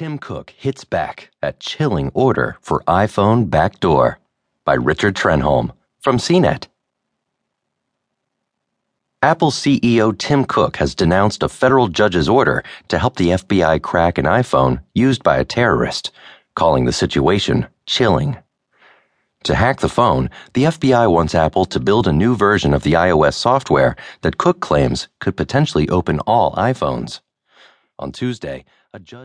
Tim Cook hits back at chilling order for iPhone backdoor by Richard Trenholm from CNET. Apple CEO Tim Cook has denounced a federal judge's order to help the FBI crack an iPhone used by a terrorist, calling the situation chilling. To hack the phone, the FBI wants Apple to build a new version of the iOS software that Cook claims could potentially open all iPhones. On Tuesday, a judge